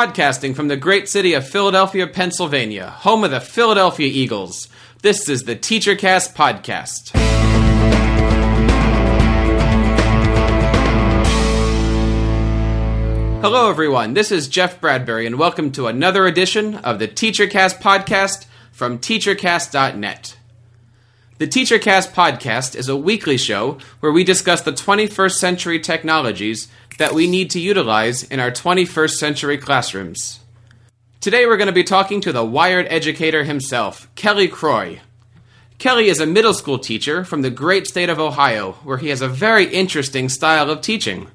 podcasting from the great city of Philadelphia, Pennsylvania, home of the Philadelphia Eagles. This is the TeacherCast podcast. Hello, everyone. This is Jeff Bradbury, and welcome to another edition of the TeacherCast podcast from TeacherCast.net. The TeacherCast podcast is a weekly show where we discuss the 21st century technologies that we need to utilize in our 21st century classrooms. Today we're going to be talking to the wired educator himself, Kelly Croy. Kelly is a middle school teacher from the great state of Ohio, where he has a very interesting style of teaching.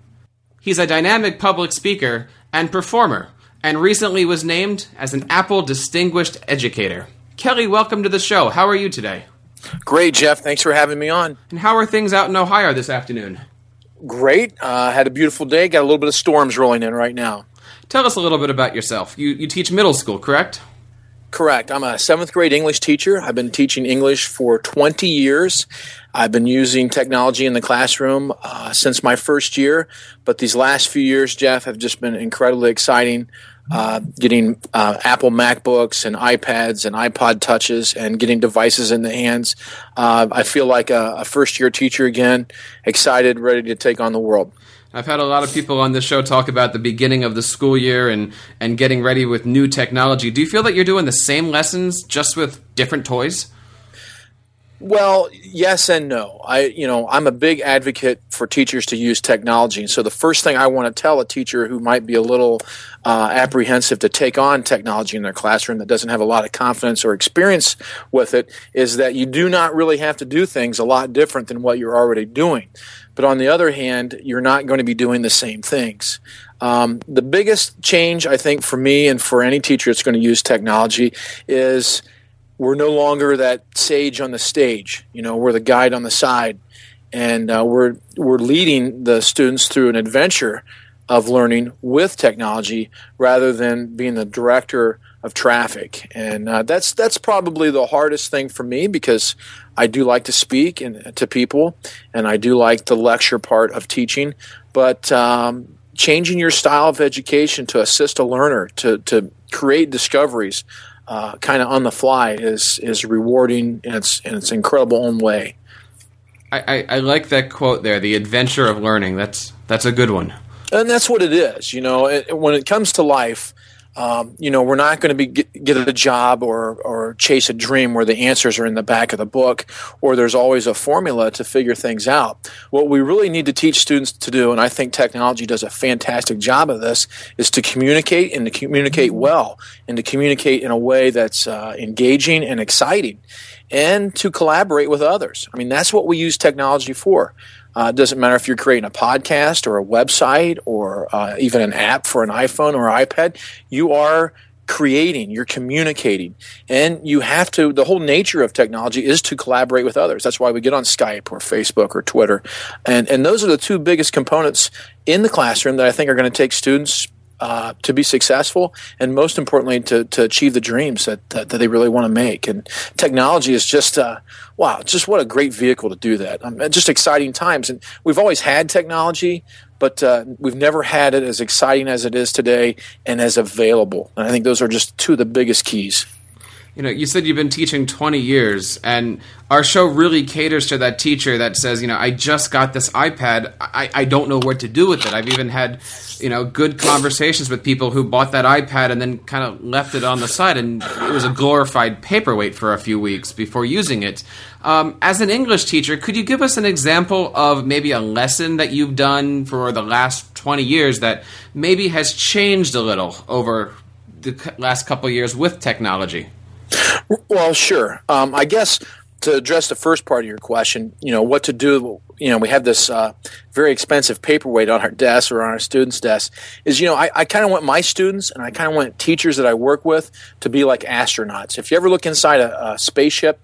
He's a dynamic public speaker and performer, and recently was named as an Apple Distinguished Educator. Kelly, welcome to the show. How are you today? Great, Jeff. Thanks for having me on. And how are things out in Ohio this afternoon? Great. Uh, had a beautiful day. Got a little bit of storms rolling in right now. Tell us a little bit about yourself. You, you teach middle school, correct? Correct. I'm a seventh grade English teacher. I've been teaching English for 20 years. I've been using technology in the classroom uh, since my first year, but these last few years, Jeff, have just been incredibly exciting. Uh, getting uh, Apple MacBooks and iPads and iPod Touches and getting devices in the hands. Uh, I feel like a, a first year teacher again, excited, ready to take on the world. I've had a lot of people on this show talk about the beginning of the school year and, and getting ready with new technology. Do you feel that you're doing the same lessons just with different toys? Well, yes and no. I, you know, I'm a big advocate for teachers to use technology. And so the first thing I want to tell a teacher who might be a little uh, apprehensive to take on technology in their classroom that doesn't have a lot of confidence or experience with it is that you do not really have to do things a lot different than what you're already doing. But on the other hand, you're not going to be doing the same things. Um, the biggest change, I think, for me and for any teacher that's going to use technology is we're no longer that sage on the stage. You know, we're the guide on the side, and uh, we're we're leading the students through an adventure of learning with technology rather than being the director of traffic. And uh, that's that's probably the hardest thing for me because I do like to speak and to people, and I do like the lecture part of teaching, but um, changing your style of education to assist a learner to to create discoveries uh, kind of on the fly is is rewarding in its in its incredible own way. I, I, I, like that quote there. The adventure of learning. That's that's a good one. And that's what it is. You know, it, when it comes to life, um, you know, we're not going to be get, get, a job or or chase a dream where the answers are in the back of the book or there's always a formula to figure things out. What we really need to teach students to do, and I think technology does a fantastic job of this, is to communicate and to communicate well and to communicate in a way that's uh, engaging and exciting and to collaborate with others. I mean, that's what we use technology for. Uh, it doesn't matter if you're creating a podcast or a website or uh, even an app for an iPhone or iPad. You are creating, you're communicating, and you have to. The whole nature of technology is to collaborate with others. That's why we get on Skype or Facebook or Twitter, and and those are the two biggest components in the classroom that I think are going to take students uh, to be successful and most importantly to, to achieve the dreams that, that, that they really want to make. And technology is just uh, wow just what a great vehicle to do that. Um, just exciting times. And we've always had technology but uh, we've never had it as exciting as it is today and as available. And i think those are just two of the biggest keys you know, you said you've been teaching 20 years, and our show really caters to that teacher that says, you know, I just got this iPad. I, I don't know what to do with it. I've even had, you know, good conversations with people who bought that iPad and then kind of left it on the side, and it was a glorified paperweight for a few weeks before using it. Um, as an English teacher, could you give us an example of maybe a lesson that you've done for the last 20 years that maybe has changed a little over the last couple years with technology? Well, sure. Um, I guess to address the first part of your question, you know, what to do, you know, we have this uh, very expensive paperweight on our desk or on our students' desk, is, you know, I, I kind of want my students and I kind of want teachers that I work with to be like astronauts. If you ever look inside a, a spaceship,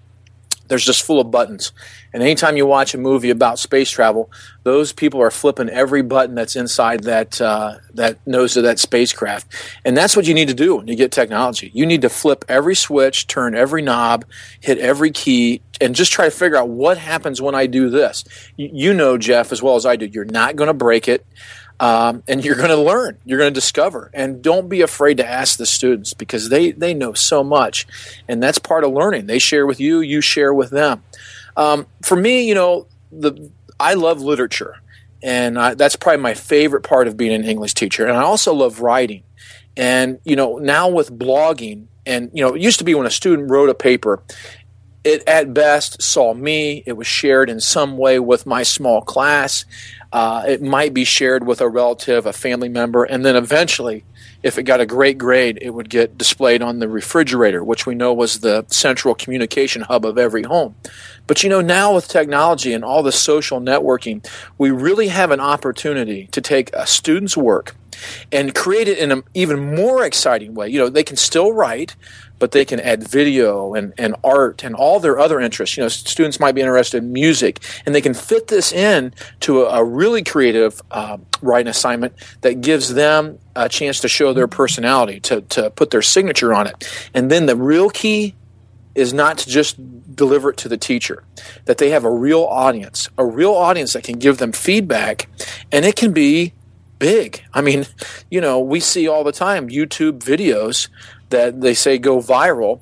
there's just full of buttons. And anytime you watch a movie about space travel, those people are flipping every button that's inside that uh, that nose of that spacecraft. And that's what you need to do when you get technology. You need to flip every switch, turn every knob, hit every key, and just try to figure out what happens when I do this. You, you know, Jeff, as well as I do, you're not going to break it. Um, and you're going to learn. You're going to discover, and don't be afraid to ask the students because they they know so much, and that's part of learning. They share with you, you share with them. Um, for me, you know, the I love literature, and I, that's probably my favorite part of being an English teacher. And I also love writing, and you know, now with blogging, and you know, it used to be when a student wrote a paper it at best saw me. It was shared in some way with my small class. Uh, it might be shared with a relative, a family member, and then eventually, if it got a great grade, it would get displayed on the refrigerator, which we know was the central communication hub of every home. But you know, now with technology and all the social networking, we really have an opportunity to take a student's work and create it in an even more exciting way. You know, they can still write, but they can add video and, and art and all their other interests. You know, students might be interested in music, and they can fit this in to a, a really creative uh, writing assignment that gives them a chance to show their personality, to, to put their signature on it. And then the real key is not to just deliver it to the teacher, that they have a real audience, a real audience that can give them feedback, and it can be big. I mean, you know, we see all the time YouTube videos that they say go viral,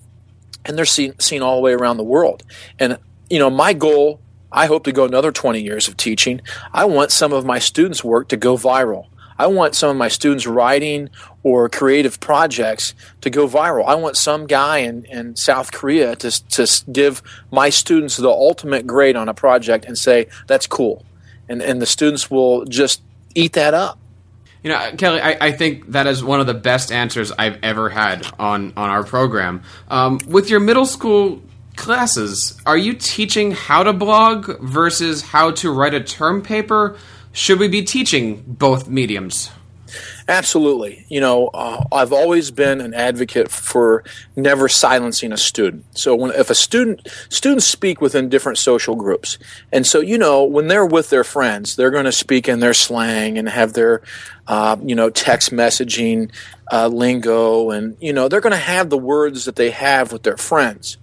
and they're seen, seen all the way around the world. And, you know, my goal, I hope to go another 20 years of teaching. I want some of my students' work to go viral. I want some of my students' writing or creative projects to go viral. I want some guy in, in South Korea to, to give my students the ultimate grade on a project and say, that's cool. And, and the students will just eat that up. You know, Kelly, I, I, think that is one of the best answers I've ever had on on our program. Um, with your middle school classes, are you teaching how to blog versus how to write a term paper? Should we be teaching both mediums? Absolutely. You know, uh, I've always been an advocate for never silencing a student. So when if a student students speak within different social groups, and so you know when they're with their friends, they're going to speak in their slang and have their uh, you know text messaging uh, lingo, and you know they're going to have the words that they have with their friends.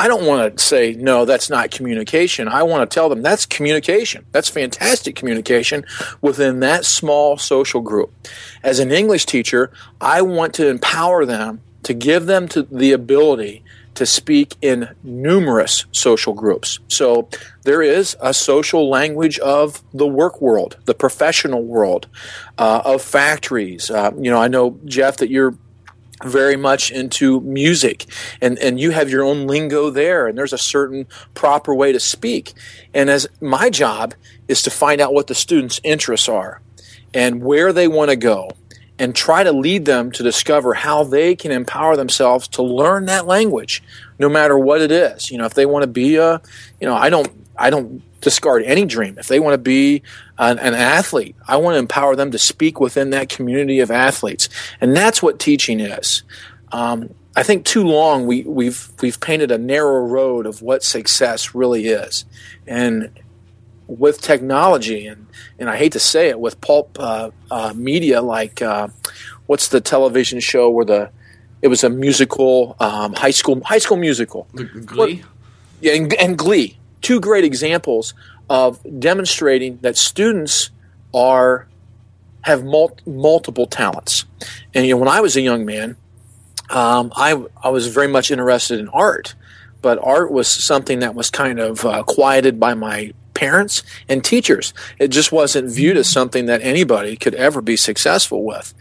I don't want to say, no, that's not communication. I want to tell them that's communication. That's fantastic communication within that small social group. As an English teacher, I want to empower them to give them to the ability to speak in numerous social groups. So there is a social language of the work world, the professional world, uh, of factories. Uh, you know, I know Jeff that you're very much into music. And and you have your own lingo there and there's a certain proper way to speak. And as my job is to find out what the students interests are and where they want to go and try to lead them to discover how they can empower themselves to learn that language no matter what it is. You know if they want to be a you know I don't I don't discard any dream. If they want to be an, an, athlete, I want to empower them to speak within that community of athletes, and that's what teaching is. Um, I think too long we, we've we've painted a narrow road of what success really is, and with technology and and I hate to say it with pulp uh, uh, media like uh, what's the television show where the it was a musical um, high school high school musical Glee. What, yeah, and, and Glee two great examples of demonstrating that students are have mul- multiple talents. And you know, when I was a young man, um, I I was very much interested in art, but art was something that was kind of uh, quieted by my parents and teachers. It just wasn't viewed as something that anybody could ever be successful with.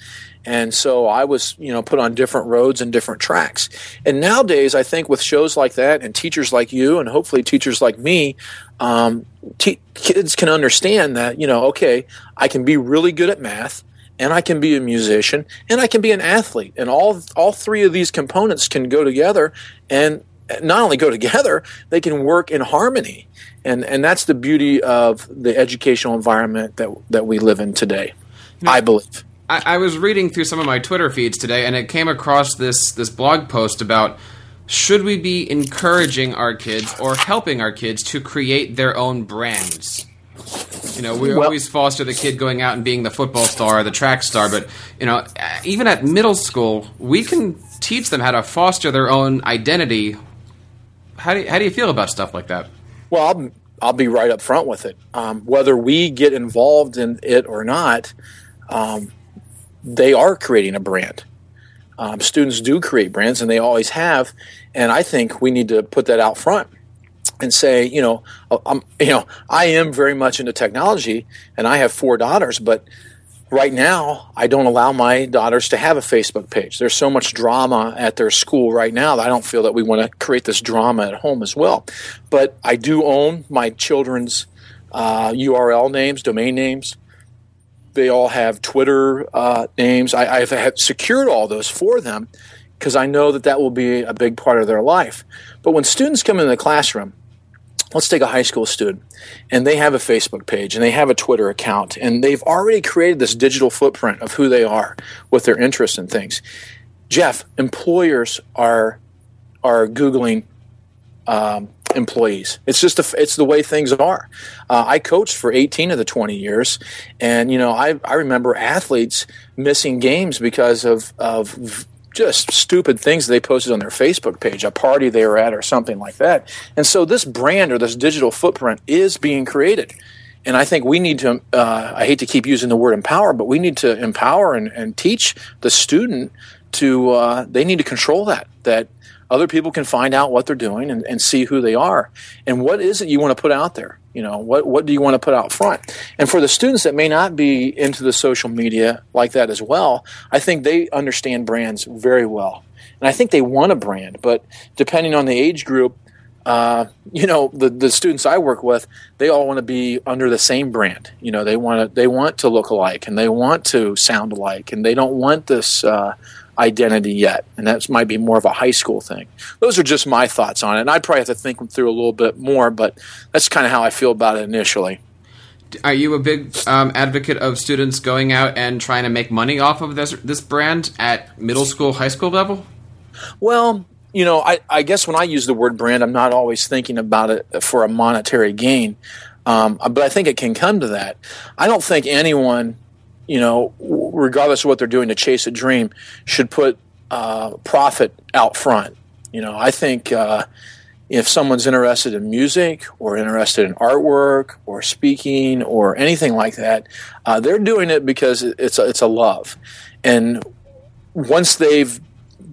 And so I was, you know, put on different roads and different tracks. And nowadays, I think with shows like that and teachers like you and hopefully teachers like me, um, kids can understand that, you know, okay, I can be really good at math and I can be a musician and I can be an athlete. And all, all three of these components can go together and not only go together, they can work in harmony. And, and that's the beauty of the educational environment that, that we live in today, you know, I believe. I, I was reading through some of my Twitter feeds today, and it came across this this blog post about should we be encouraging our kids or helping our kids to create their own brands? You know, we well, always foster the kid going out and being the football star or the track star, but you know, even at middle school, we can teach them how to foster their own identity. How do you, how do you feel about stuff like that? Well, I'll, I'll be right up front with it. Um, whether we get involved in it or not, um, they are creating a brand. Um, students do create brands, and they always have. And I think we need to put that out front and say, you know, uh, I'm, you know, I am very much into technology, and I have four daughters, but right now I don't allow my daughters to have a Facebook page. There's so much drama at their school right now that I don't feel that we want to create this drama at home as well. But I do own my children's uh, URL names, domain names. They all have Twitter uh, names. I, I've secured all those for them because I know that that will be a big part of their life. But when students come into the classroom, let's take a high school student and they have a Facebook page and they have a Twitter account and they've already created this digital footprint of who they are with their interests and things. Jeff, employers are are googling um, employees. It's just a, it's the way things are. Uh, I coached for 18 of the 20 years, and you know I I remember athletes missing games because of of just stupid things they posted on their Facebook page, a party they were at, or something like that. And so this brand or this digital footprint is being created. And I think we need to, uh, I hate to keep using the word empower, but we need to empower and, and teach the student to, uh, they need to control that, that other people can find out what they're doing and, and see who they are. And what is it you want to put out there? You know, what, what do you want to put out front? And for the students that may not be into the social media like that as well, I think they understand brands very well. And I think they want a brand, but depending on the age group, uh, you know, the, the students I work with, they all want to be under the same brand. You know, they want to they want to look alike and they want to sound alike, and they don't want this uh, identity yet, and that might be more of a high school thing. Those are just my thoughts on it, and I'd probably have to think them through a little bit more, but that's kind of how I feel about it initially. Are you a big um, advocate of students going out and trying to make money off of this this brand at middle school, high school level? Well, you know, I, I guess when I use the word brand, I'm not always thinking about it for a monetary gain, um, but I think it can come to that. I don't think anyone you know, regardless of what they're doing to chase a dream, should put uh, profit out front. You know, I think uh, if someone's interested in music or interested in artwork or speaking or anything like that, uh, they're doing it because it's a, it's a love. And once they've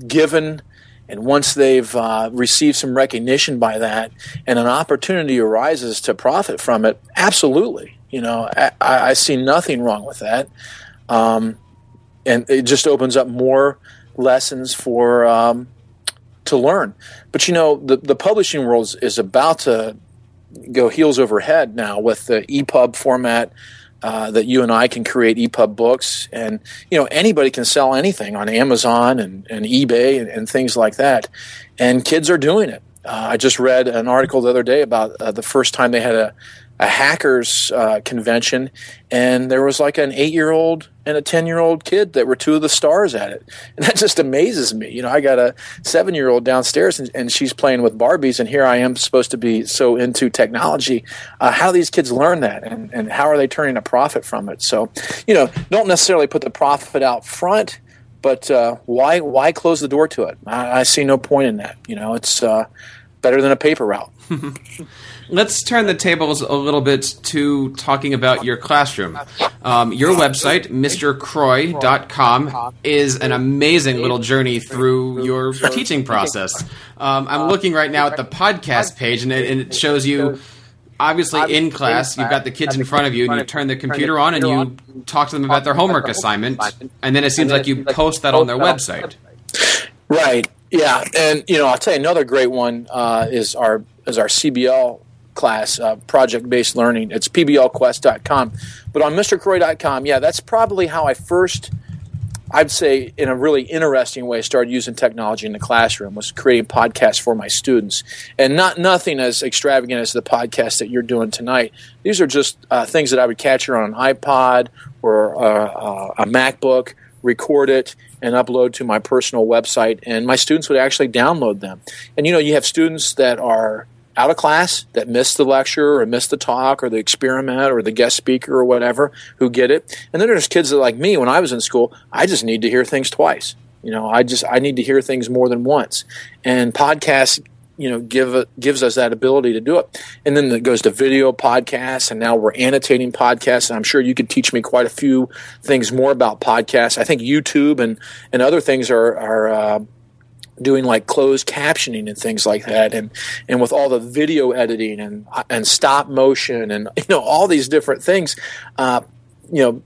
given and once they've uh, received some recognition by that and an opportunity arises to profit from it, absolutely. You know, I, I see nothing wrong with that. Um, and it just opens up more lessons for um, to learn. But you know, the the publishing world is, about to go heels over head now with the EPUB format. Uh, that you and I can create EPUB books, and you know anybody can sell anything on Amazon and, and eBay and, and things like that, and kids are doing it. Uh, I just read an article the other day about uh, the first time they had a a hackers uh, convention, and there was like an eight year old and a 10 year old kid that were two of the stars at it. And that just amazes me. You know, I got a seven year old downstairs and, and, she's playing with Barbies, and here I am supposed to be so into technology. Uh, how do these kids learn that, and, and how are they turning a profit from it? So, you know, don't necessarily put the profit out front. But uh, why why close the door to it? I, I, see no point in that. You know, it's uh, better than a paper route. Let's turn the tables a little bit to talking about your classroom. Um, your website, mrcroy.com, is an amazing little journey through your teaching process. Um, I'm looking right now at the podcast page, and it, and it shows you obviously in class you've got the kids in front of you and you turn the computer on and you talk to them about their homework assignment and then it seems like you post that on their website right yeah and you know i'll tell you another great one uh, is our is our cbl class, uh, project based learning. It's pblquest.com. But on mrcroy.com, yeah, that's probably how I first, I'd say, in a really interesting way, started using technology in the classroom, was creating podcasts for my students. And not nothing as extravagant as the podcast that you're doing tonight. These are just uh, things that I would capture on an iPod or uh, uh a MacBook record it and upload to my personal website and my students would actually download them and you know you have students that are out of class that missed the lecture or missed the talk or the experiment or the guest speaker or whatever who get it. And then there's kids that like me when I was in school, I just need to hear things twice. You know, I just I need to hear things more than once. And podcasts you know give it, gives us that ability to do it. And then it goes to video podcasts and now we're annotating podcasts and i'm sure you could teach me quite a few things more about podcasts. I think youtube and and other things are are uh, doing like closed captioning and things like that and and with all the video editing and and stop motion and you know all these different things uh, you know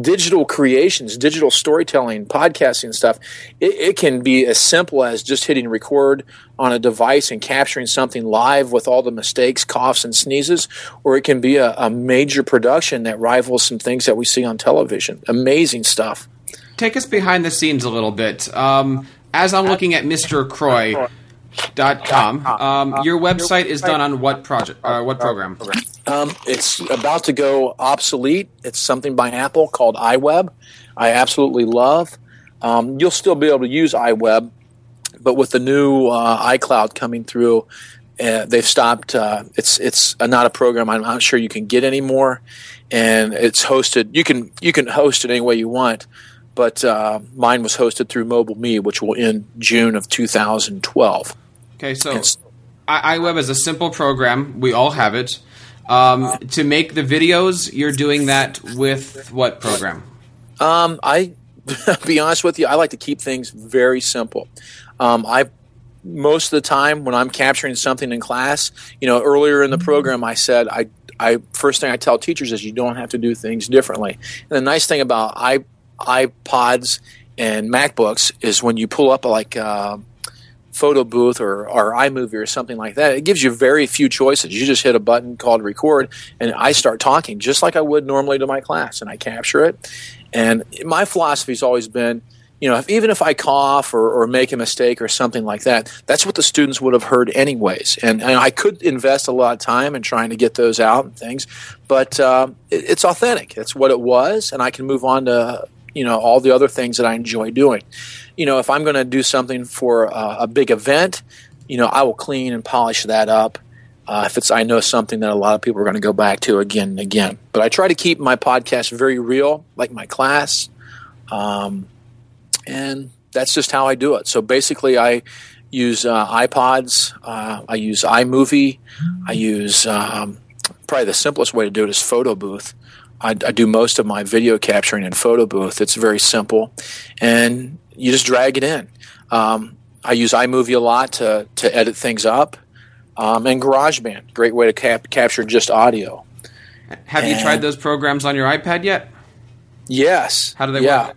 digital creations, digital storytelling, podcasting stuff, it, it, can be as simple as just hitting record on a device and capturing something live with all the mistakes, coughs, and sneezes, or it can be a, a major production that rivals some things that we see on television. Amazing stuff. Take us behind the scenes a little bit. Um, as I'm looking at Mr. Croy. Dot com. Um, your website is done on what project? Uh, what program? Um, it's about to go obsolete. It's something by Apple called iWeb. I absolutely love. Um, you'll still be able to use iWeb, but with the new uh, iCloud coming through, uh, they've stopped. Uh, it's it's not a program I'm not sure you can get anymore, and it's hosted. You can you can host it any way you want, but uh, mine was hosted through MobileMe, which will end June of 2012. Okay, so iWeb is a simple program. We all have it. Um, to make the videos, you're doing that with what program? Um, I be honest with you, I like to keep things very simple. Um, I most of the time when I'm capturing something in class, you know, earlier in the program, I said I, I first thing I tell teachers is you don't have to do things differently. And the nice thing about i iPods and MacBooks is when you pull up like. Uh, photo booth or, or iMovie or something like that, it gives you very few choices. You just hit a button called record, and I start talking just like I would normally to my class, and I capture it. And my philosophy has always been, you know, if, even if I cough or, or, make a mistake or something like that, that's what the students would have heard anyways. And, and I could invest a lot of time in trying to get those out and things, but uh, it, it's authentic. It's what it was, and I can move on to you know all the other things that I enjoy doing. You know, if I'm going to do something for a, a, big event, you know, I will clean and polish that up. Uh, if it's I know something that a lot of people are going to go back to again and again. But I try to keep my podcast very real, like my class, um, and that's just how I do it. So basically, I use uh, iPods, uh, I use iMovie, I use um, probably the simplest way to do it is Photo Booth. I, I, do most of my video capturing in photo booth. It's very simple, and you just drag it in. Um, I use iMovie a lot to to edit things up, um, and GarageBand, great way to cap- capture just audio. Have and you tried those programs on your iPad yet? Yes. How do they yeah. work?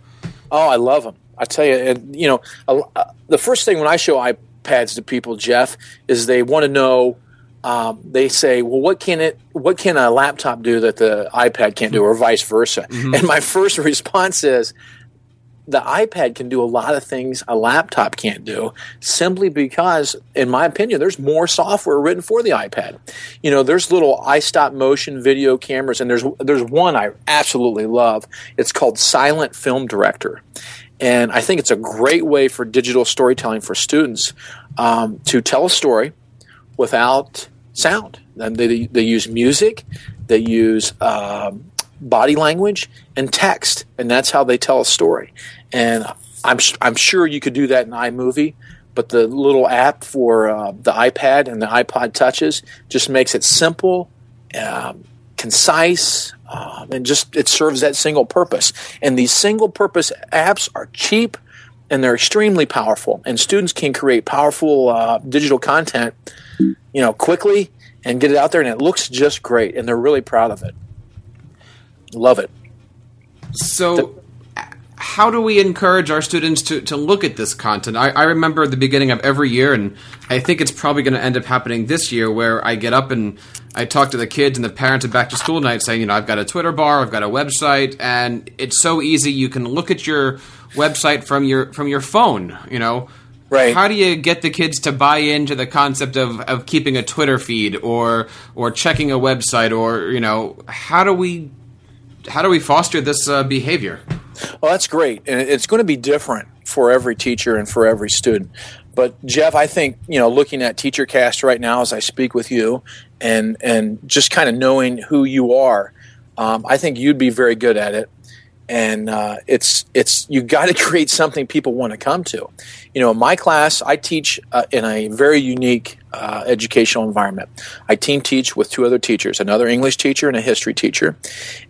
Oh, I love them. I tell you, and you know, uh, the first thing when I show iPads to people, Jeff, is they want to know um, they say, well, what can it, what can a laptop do that the iPad can't do, or vice versa? Mm-hmm. And my first response is, the iPad can do a lot of things a laptop can't do simply because, in my opinion, there's more software written for the iPad. You know, there's little iStop motion video cameras, and there's there's one I absolutely love. It's called Silent Film Director, and I think it's a great way for digital storytelling for students um, to tell a story without sound. And they, they use music, they use um, body language and text, and that's how they tell a story. And I'm, I'm sure you could do that in iMovie, but the little app for uh, the iPad and the iPod touches just makes it simple, um, concise, um, and just it serves that single purpose. And these single purpose apps are cheap and they're extremely powerful. And students can create powerful uh, digital content you know, quickly and get it out there, and it looks just great, and they're really proud of it. Love it. So, how do we encourage our students to, to look at this content? I, I remember the beginning of every year, and I think it's probably going to end up happening this year, where I get up and I talk to the kids and the parents at back to school night saying, you know, I've got a Twitter bar, I've got a website, and it's so easy. You can look at your website from your from your phone, you know Right. How do you get the kids to buy into the concept of, of keeping a Twitter feed or or checking a website or you know how do we how do we foster this uh, behavior? Well, that's great, and it's going to be different for every teacher and for every student. But Jeff, I think you know, looking at TeacherCast right now as I speak with you, and and just kind of knowing who you are, um, I think you'd be very good at it. and uh, it's it's you got to create something people want to come to. You know, in my class, I teach uh, in a very unique uh, educational environment. I team teach with two other teachers, another English teacher and a history teacher,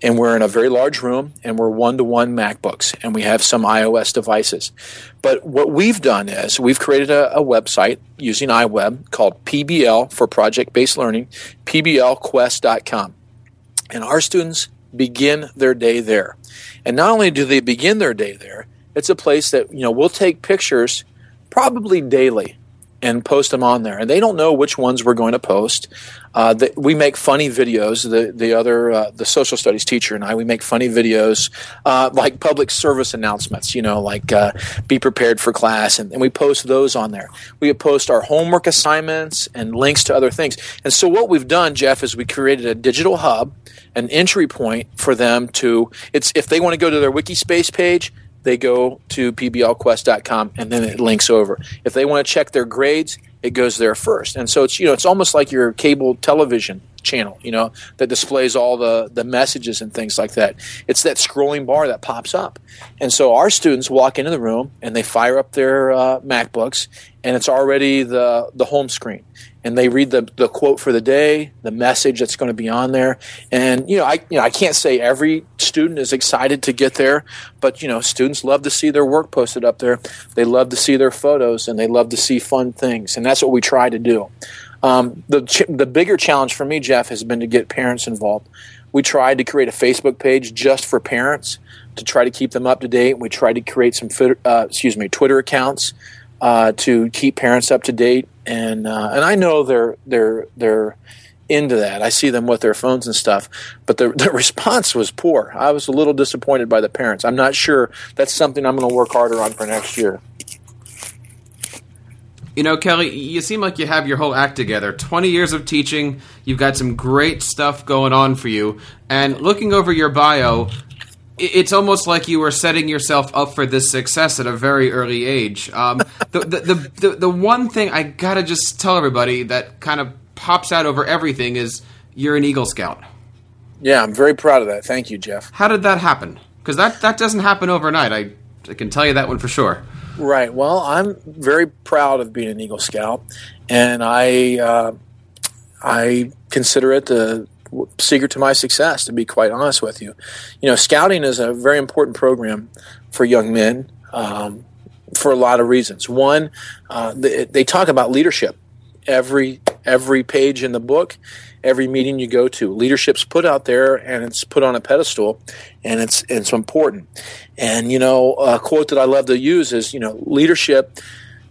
and we're in a very large room, and we're one to one MacBooks, and we have some iOS devices. But what we've done is we've created a, a website using iWeb called PBL for Project Based Learning, PBLQuest.com, and our students begin their day there. And not only do they begin their day there, it's a place that you know we'll take pictures probably daily and post them on there. And they don't know which ones we're going to post. Uh, the, we make funny videos. The the other uh, the social studies teacher and I we make funny videos uh, like public service announcements. You know, like uh, be prepared for class, and, and, we post those on there. We post our homework assignments and links to other things. And so what we've done, Jeff, is we created a digital hub, an entry point for them to. It's if they want to go to their WikiSpace page they go to pblquest.com and then it links over. If they want to check their grades, it goes there first. And so it's you know it's almost like your cable television channel, you know, that displays all the the messages and things like that. It's that scrolling bar that pops up. And so our students walk into the room and they fire up their uh, MacBooks and it's already the the home screen and they read the, the quote for the day, the message that's going to be on there. And, you know, I, you know, I can't say every student is excited to get there, but, you know, students love to see their work posted up there. They love to see their photos and they love to see fun things. And that's what we try to do. Um, the, ch- the bigger challenge for me, Jeff, has been to get parents involved. We tried to create a Facebook page just for parents to try to keep them up to date. We tried to create some, uh, excuse me, Twitter accounts uh, to keep parents up to date, and uh, and I know they're they're they're into that. I see them with their phones and stuff, but the the response was poor. I was a little disappointed by the parents. I'm not sure that's something I'm going to work harder on for next year. You know, Kelly, you seem like you have your whole act together. 20 years of teaching, you've got some great stuff going on for you. And looking over your bio, it's almost like you were setting yourself up for this success at a very early age. Um, the, the, the, the, the one thing I gotta just tell everybody that kind of pops out over everything is you're an Eagle Scout. Yeah, I'm very proud of that. Thank you, Jeff. How did that happen? Because that, that doesn't happen overnight. I, I can tell you that one for sure. Right. Well, I'm very proud of being an Eagle Scout, and I uh, I consider it the secret to my success, to be quite honest with you. You know, scouting is a very important program for young men um, for a lot of reasons. One, uh, they, they, talk about leadership every every page in the book, every meeting you go to. Leadership's put out there and it's put on a pedestal, and it's it's important. And you know, a quote that I love to use is, you know, leadership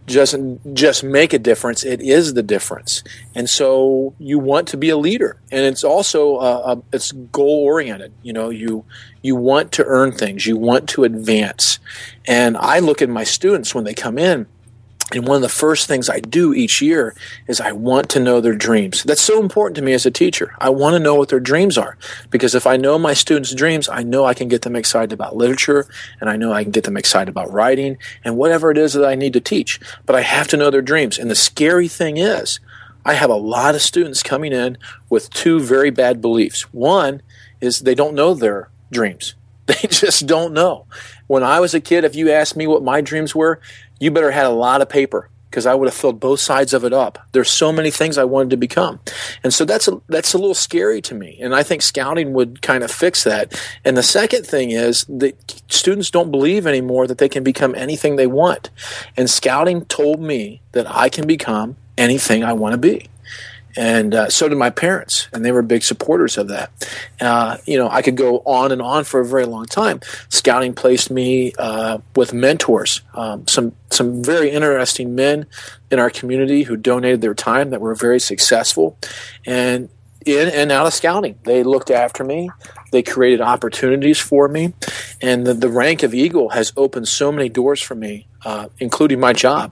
doesn't just make a difference it is the difference and so you want to be a leader and it's also uh, uh, it's goal oriented you know you you want to earn things you want to advance and i look at my students when they come in and one of the first things I do each year is I want to know their dreams. That's so important to me as a teacher. I want to know what their dreams are because if I know my students' dreams, I know I can get them excited about literature and I know I can get them excited about writing and whatever it is that I need to teach. But I have to know their dreams. And the scary thing is, I have a lot of students coming in with two very bad beliefs. One is they don't know their dreams. They just don't know. When I was a kid, if you asked me what my dreams were, you better had a lot of paper because I would have filled both sides of it up. There's so many things I wanted to become, and so that's a, that's a little scary to me. And I think scouting would kind of fix that. And the second thing is that students don't believe anymore that they can become anything they want. And scouting told me that I can become anything I want to be and uh, so did my parents, and they were big supporters of that. Uh, you know, I could go on and on for a very long time. Scouting placed me uh, with mentors, um, some some very interesting men in our community who donated their time that were very successful, and in and out of scouting, they looked after me. They created opportunities for me, and the, the rank of Eagle has opened so many doors for me, uh, including my job.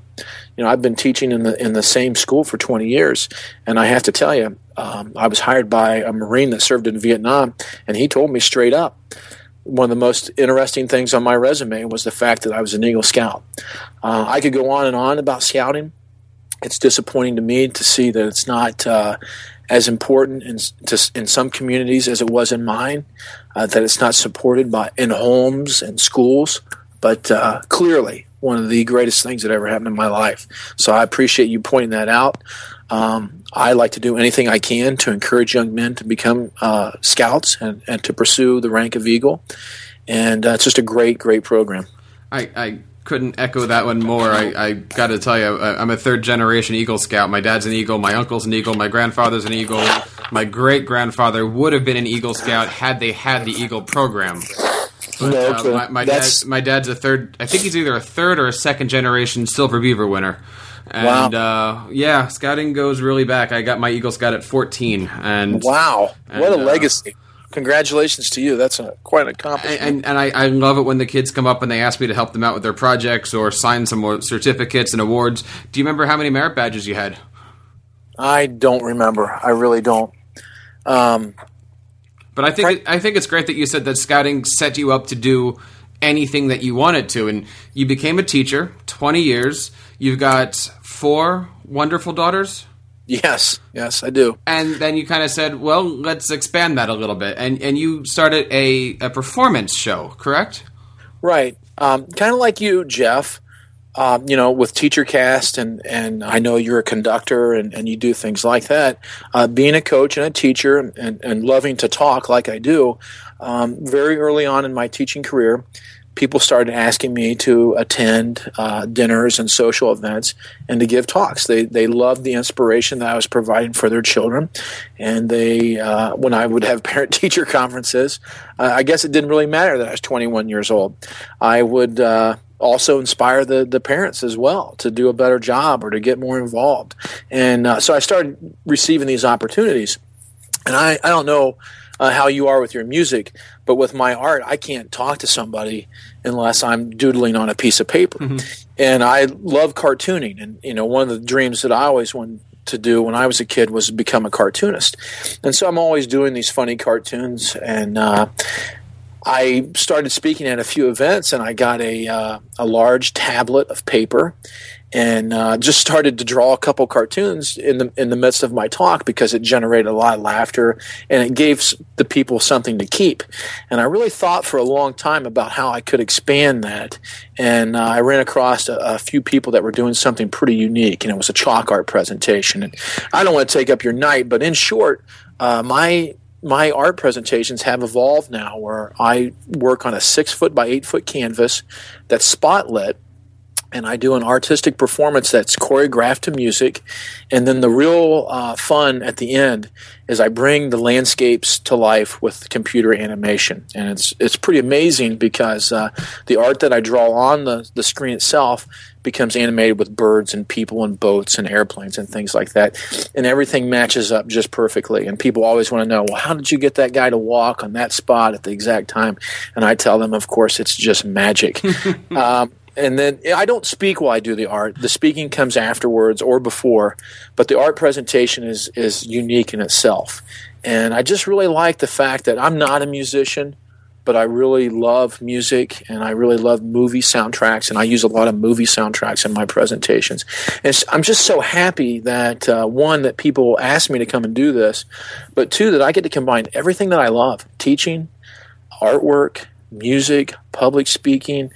You know, I've been teaching in the in the same school for 20 years, and I have to tell you, um, I was hired by a Marine that served in Vietnam, and he told me straight up. One of the most interesting things on my resume was the fact that I was an Eagle Scout. Uh, I could go on and on about scouting, it's disappointing to me to see that it's not uh, as important in, to, in some communities as it was in mine, uh, that it's not supported by in homes and schools. But uh, clearly, one of the greatest things that ever happened in my life. So I appreciate you pointing that out. Um, I like to do anything I can to encourage young men to become uh, scouts and, and to pursue the rank of Eagle. And uh, it's just a great, great program. I, I couldn't echo that one more. I, I got to tell you, I'm a third generation Eagle Scout. My dad's an Eagle, my uncle's an Eagle, my grandfather's an Eagle. My great grandfather would have been an Eagle Scout had they had the Eagle program. But, uh, my, my, dad, my dad's a third. I think he's either a third or a second generation Silver Beaver winner. And wow. uh, yeah, scouting goes really back. I got my Eagle Scout at 14, and wow, what and, a uh, legacy! congratulations to you. That's a, quite an accomplishment. And, and I, I, love it when the kids come up and they ask me to help them out with their projects or sign some more certificates and awards. Do you remember how many merit badges you had? I don't remember. I really don't. Um, but I think it, I think it's great that you said that scouting set you up to do anything that you wanted to, and you became a teacher. Twenty years. You've got four wonderful daughters. Yes, yes, I do. And then you kind of said, "Well, let's expand that a little bit," and and you started a, a performance show, correct? Right, um, kind of like you, Jeff. Um, you know, with TeacherCast, and and I know you're a conductor, and, and you do things like that. Uh, being a coach and a teacher, and, and loving to talk like I do, um, very early on in my teaching career, people started asking me to attend uh, dinners and social events and to give talks. They they loved the inspiration that I was providing for their children, and they uh, when I would have parent teacher conferences, uh, I guess it didn't really matter that I was 21 years old. I would. Also inspire the, the parents as well to do a better job or to get more involved. And uh, so I started receiving these opportunities. And I, I don't know uh, how you are with your music, but with my art, I can't talk to somebody unless I'm doodling on a piece of paper. Mm-hmm. And I love cartooning. And, you know, one of the dreams that I always wanted to do when I was a kid was become a cartoonist. And so I'm always doing these funny cartoons. And uh, I started speaking at a few events, and I got a, uh, a large tablet of paper and uh, just started to draw a couple cartoons in the in the midst of my talk because it generated a lot of laughter and it gave the people something to keep. And I really thought for a long time about how I could expand that. And uh, I ran across a, a, few people that were doing something pretty unique, and it was a chalk art presentation. And I don't want to take up your night, but in short, uh, my my art presentations have evolved now where I work on a six foot by eight foot canvas that's spot lit and I do an artistic performance that's choreographed to music. And then the real uh, fun at the end is I bring the landscapes to life with computer animation, and it's it's pretty amazing because uh, the art that I draw on the the screen itself becomes animated with birds and people and boats and airplanes and things like that, and everything matches up just perfectly. And people always want to know, well, how did you get that guy to walk on that spot at the exact time? And I tell them, of course, it's just magic. um, and then I don't speak while I do the art. The speaking comes afterwards or before, but the art presentation is is unique in itself. And I just really like the fact that I'm not a musician, but I really love music and I really love movie soundtracks, and I use a lot of movie soundtracks in my presentations. And I'm just so happy that uh, one that people ask me to come and do this, but two that I get to combine everything that I love: teaching, artwork, music, public speaking,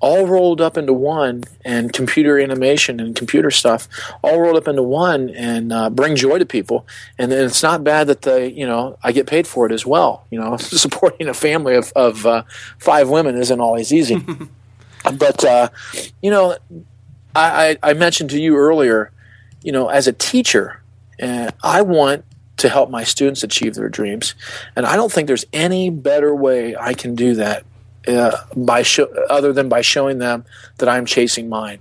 all rolled up into one, and computer animation and computer stuff all rolled up into one, and uh, bring joy to people. And then it's not bad that they, you know, I get paid for it as well. You know, supporting a family of, of uh, five women isn't always easy. but uh, you know, I, I, mentioned to you earlier, you know, as a teacher, uh, I want to help my students achieve their dreams. And I don't think there's any better way I can do that uh, by show, other than by showing them that I'm chasing mine.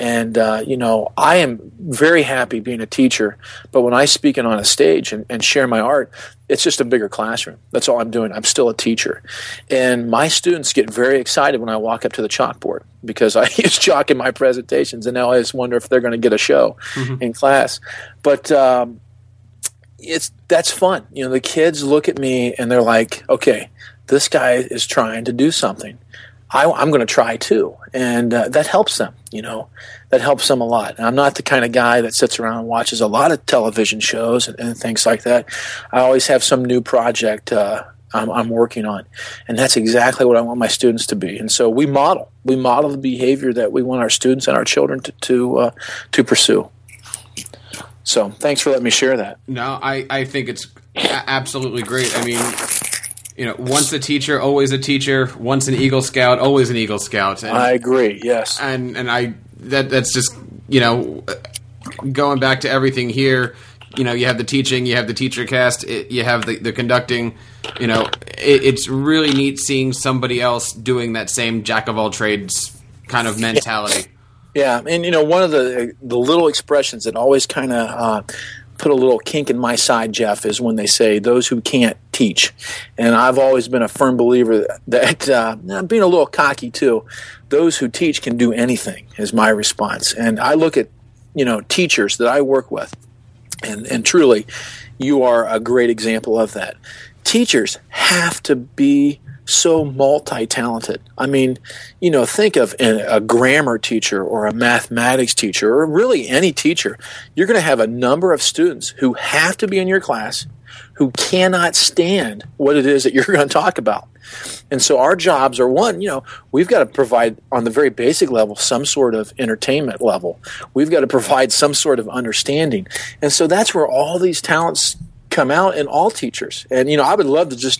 And uh, you know, I am very happy being a teacher, but when I speak on a stage and, and share my art, it's just a bigger classroom. That's all I'm doing. I'm still a teacher, and my students get very excited when I walk up to the chalkboard because I use chalk in my presentations, and now I just wonder if they're going to get a show mm-hmm. in class. But um, it's that's fun. You know, the kids look at me and they're like, "Okay, this guy is trying to do something. I, am going to try too, and uh, that helps them. You know, that helps them a lot. And I'm not the kind of guy that sits around and watches a lot of television shows and, and things like that. I always have some new project uh, I'm, I'm, working on, and that's exactly what I want my students to be. And so we model, we model the behavior that we want our students and our children to to, uh, to pursue. So thanks for letting me share that. No, I, I think it's absolutely great. I mean, you know, once a teacher, always a teacher. Once an Eagle Scout, always an Eagle Scout. And, I agree. Yes, and and I that that's just you know going back to everything here. You know, you have the teaching, you have the TeacherCast, it, you have the, the conducting. You know, it, it's really neat seeing somebody else doing that same jack of all trades kind of mentality. Yeah, and you know, one of the the little expressions that always kind of uh, put a little kink in my side, Jeff, is when they say those who can't teach. And I've always been a firm believer that, uh, being a little cocky too, those who teach can do anything, is my response. And I look at, you know, teachers that I work with, and, and truly, you are a great example of that. Teachers have to be so multi-talented. I mean, you know, think of a grammar teacher or a mathematics teacher or really any teacher. You're going to have a number of students who have to be in your class who cannot stand what it is that you're going to talk about. And so our jobs are one, you know, we've got to provide on the very basic level some sort of entertainment level. We've got to provide some sort of understanding. And so that's where all these talents come out in all teachers. And you know, I would love to just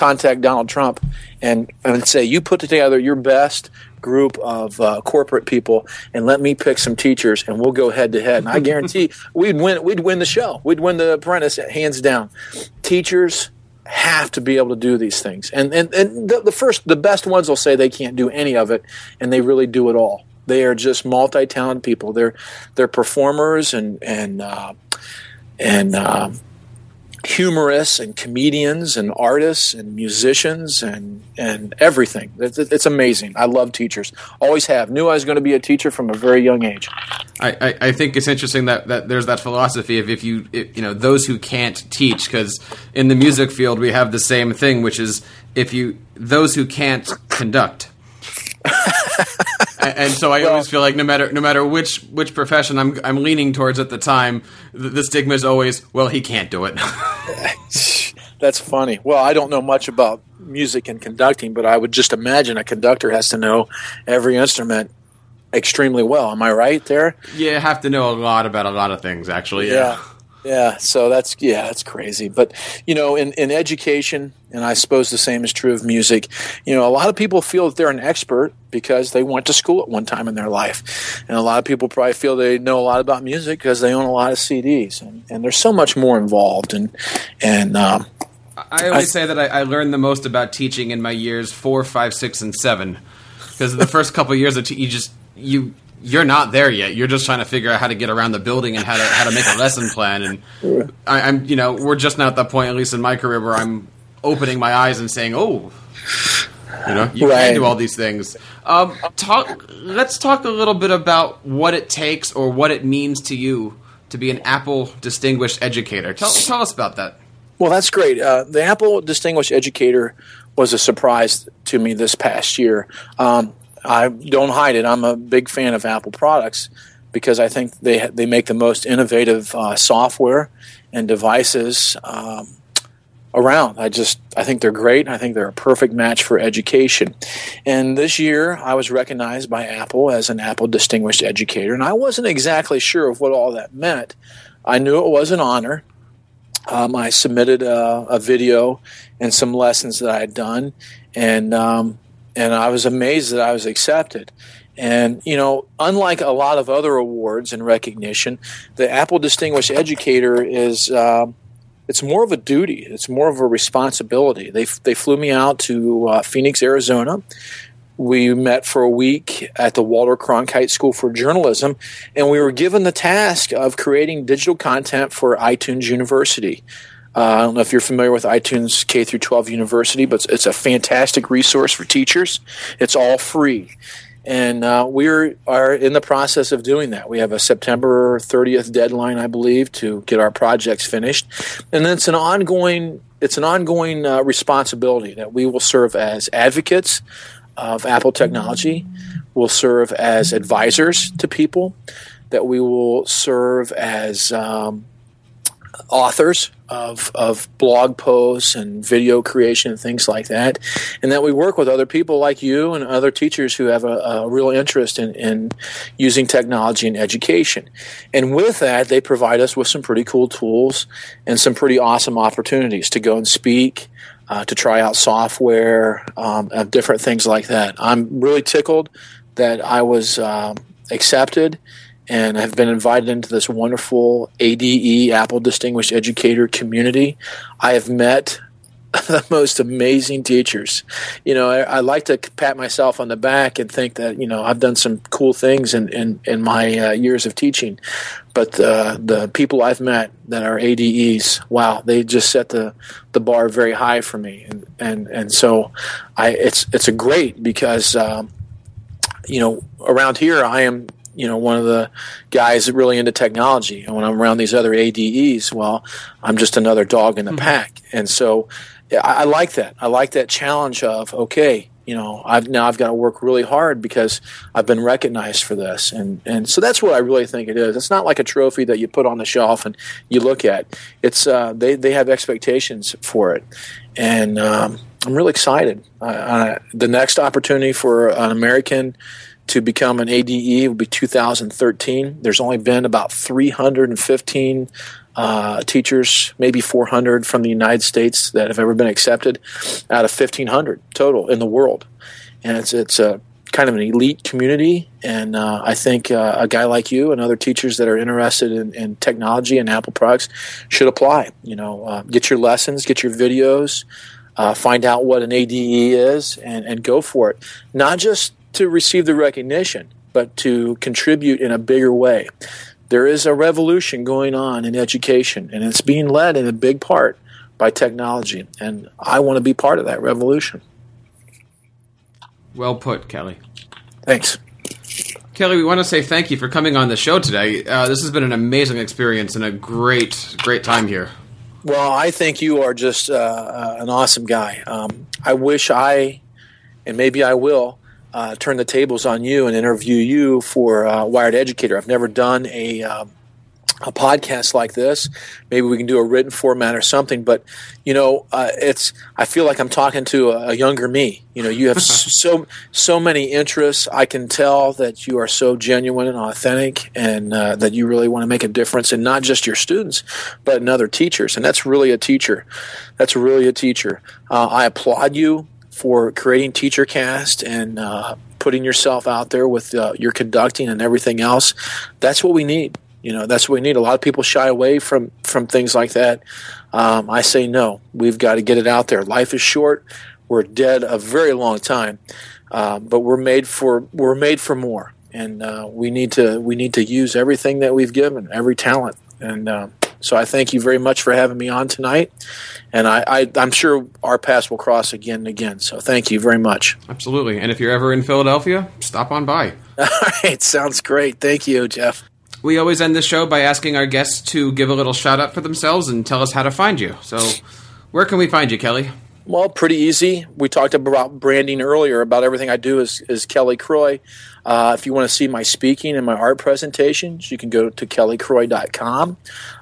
contact Donald Trump and, and say, you put together your best group of uh, corporate people and let me pick some teachers and we'll go head to head. And I guarantee we'd win, we'd win the show. We'd win the apprentice hands down. Teachers have to be able to do these things. And, and, and the, the first, the best ones will say they can't do any of it and they really do it all. They are just multi-talented people. They're, they're performers and, and, uh, and, uh, humorists and comedians and artists and musicians and and everything. It's, it's, amazing. I love teachers. Always have. Knew I was going to be a teacher from a very young age. I, I, I think it's interesting that, that there's that philosophy of if you if, you know those who can't teach because in the music field we have the same thing, which is if you those who can't conduct. and so I well, always feel like no matter no matter which which profession I'm I'm leaning towards at the time, the, the stigma is always well he can't do it. That's funny. Well, I don't know much about music and conducting, but I would just imagine a conductor has to know every instrument extremely well. Am I right there? Yeah, have to know a lot about a lot of things actually. Yeah. yeah. Yeah, so that's yeah, that's crazy. But you know, in, in education, and I suppose the same is true of music. You know, a lot of people feel that they're an expert because they went to school at one time in their life, and a lot of people probably feel they know a lot about music because they own a lot of CDs, and, and there's so much more involved. And and um, I always I, say that I, I learned the most about teaching in my years four, five, six, and seven because the first couple of years of you just you you're not there yet. You're just trying to figure out how to get around the building and how to how to make a lesson plan. And I, am you know, we're just not at that point, at least in my career, where I'm opening my eyes and saying, "Oh, you know, you right. can do all these things." Um, talk. Let's talk a little bit about what it takes or what it means to you to be an Apple Distinguished Educator. Tell tell us about that. Well, that's great. Uh, the Apple Distinguished Educator was a surprise to me this past year. Um, I don't hide it. I'm a big fan of Apple products because I think they they make the most innovative uh, software and devices um, around. I just I think they're great. I think they're a perfect match for education. And this year, I was recognized by Apple as an Apple Distinguished Educator, and I wasn't exactly sure of what all that meant. I knew it was an honor. Um, I submitted a, a, video and some lessons that I had done, and um, and I was amazed that I was accepted. And, you know, unlike a lot of other awards and recognition, the Apple Distinguished Educator is. Uh, it's more of a duty. It's more of a responsibility. They, they flew me out to uh, Phoenix, Arizona. We met for a week at the Walter Cronkite School for Journalism, and we were given the task of creating digital content for iTunes University. Uh, I don't know if you're familiar with iTunes K through 12 University, but it's a fantastic resource for teachers. It's all free. And uh, we are in the process of doing that. We have a September 30th deadline, I believe, to get our projects finished. And then it's an ongoing it's an ongoing uh, responsibility that we will serve as advocates of Apple technology. We'll serve as advisors to people. That we will serve as um, authors of, of blog posts and video creation and things like that, and that we work with other people like you and other teachers who have a, a real interest in, in using technology in education. And with that, they provide us with some pretty cool tools and some pretty awesome opportunities to go and speak. Uh, to try out software, um, different things like that. I'm really tickled that I was uh, accepted and have been invited into this wonderful ADE, Apple Distinguished Educator community. I have met the most amazing teachers. You know, I, I, like to pat myself on the back and think that you know I've done some cool things in in, in my uh, years of teaching. But uh, the people I've met that are ADEs, wow, they just set the the bar very high for me, and and and so I it's it's a great because. Um, you know, around here, I am you know one of the guys really into technology. And when i'm around these other ADEs well i'm just another dog in the mm-hmm. pack. And so I, I, like that. I like that challenge of okay you know i've now i've got to work really hard because i've been recognized for this. And and so that's what i really think it is. It's not like a trophy that you put on the shelf and you look at. It's uh, they they have expectations for it. And um, i'm really excited. Uh, the next opportunity for an american to become an ADE will be 2013. There's only been about 315 uh, teachers, maybe 400 from the United States that have ever been accepted out of 1,500 total in the world. And it's, it's a kind of an elite community. And uh, I think uh, a guy like you and other teachers that are interested in, in technology and Apple products should apply. You know, uh, get your lessons, get your videos, uh, find out what an ADE is, and, and go for it. Not just to receive the recognition, but to contribute in a bigger way. There is a revolution going on in education, and it's being led in a big part by technology. And I want to be part of that revolution. Well put, Kelly. Thanks. Kelly, we want to say thank you for coming on the show today. Uh, this has been an amazing experience and a great, great time here. Well, I think you are just uh, uh, an awesome guy. Um, I wish I, and maybe I will, uh, turn the tables on you and interview you for uh, Wired Educator. I've never done a um, a podcast like this. Maybe we can do a written format or something. But you know, uh, it's I feel like I'm talking to a, a younger me. You know, you have so so many interests. I can tell that you are so genuine and authentic, and uh, that you really want to make a difference in not just your students, but in other teachers. And that's really a teacher. That's really a teacher. Uh, I applaud you for creating TeacherCast and uh, putting yourself out there with uh, your conducting and everything else. That's what we need. You know, that's what we need. A lot of people shy away from from things like that. Um, I say no. We've got to get it out there. Life is short. We're dead a very long time, uh, but we're made for we're made for more, and uh, we need to we need to use everything that we've given, every talent, and uh, so I thank you very much for having me on tonight, and I, I, am sure our paths will cross again and again. So thank you very much. Absolutely, and if you're ever in Philadelphia, stop on by. All right, sounds great. Thank you, Jeff. We always end the show by asking our guests to give a little shout out for themselves and tell us how to find you. So, where can we find you, Kelly? Well, pretty easy. We talked about branding earlier. About everything I do is, is Kelly Croy. Uh, if you want to see my speaking and my art presentations, you can go to kellycroy.com.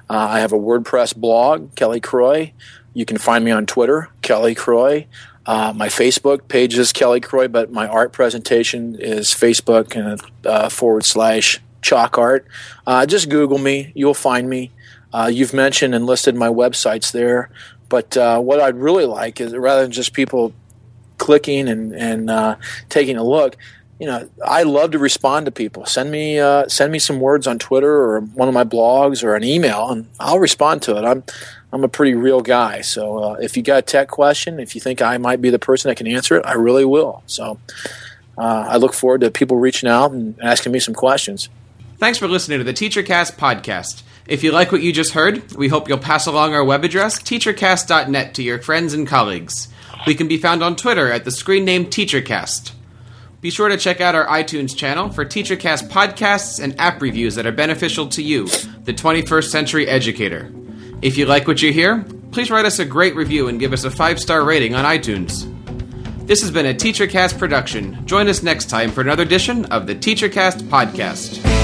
Uh, I have a WordPress blog, Kelly Croy. You can find me on Twitter, Kelly Croy. Uh, my Facebook page is Kelly Croy, but my art presentation is Facebook and uh, forward slash chalk art. Uh, just Google me, you'll find me. Uh, you've mentioned and listed my websites there, but uh, what I'd really like is rather than just people clicking and, and taking a look, you know, I love to respond to people. Send me uh, send me some words on Twitter or one of my blogs or an email, and I'll respond to it. I'm I'm a pretty real guy, so uh, if you got a tech question, if you think I might be the person that can answer it, I really will. So uh, I look forward to people reaching out and asking me some questions. Thanks for listening to the TeacherCast podcast. If you like what you just heard, we hope you'll pass along our web address, teachercast.net, to your friends and colleagues. We can be found on Twitter at the screen name TeacherCast. Be sure to check out our iTunes channel for TeacherCast podcasts and app reviews that are beneficial to you, the 21st century educator. If you like what you hear, please write us a great review and give us a five star rating on iTunes. This has been a TeacherCast production. Join us next time for another edition of the TeacherCast podcast.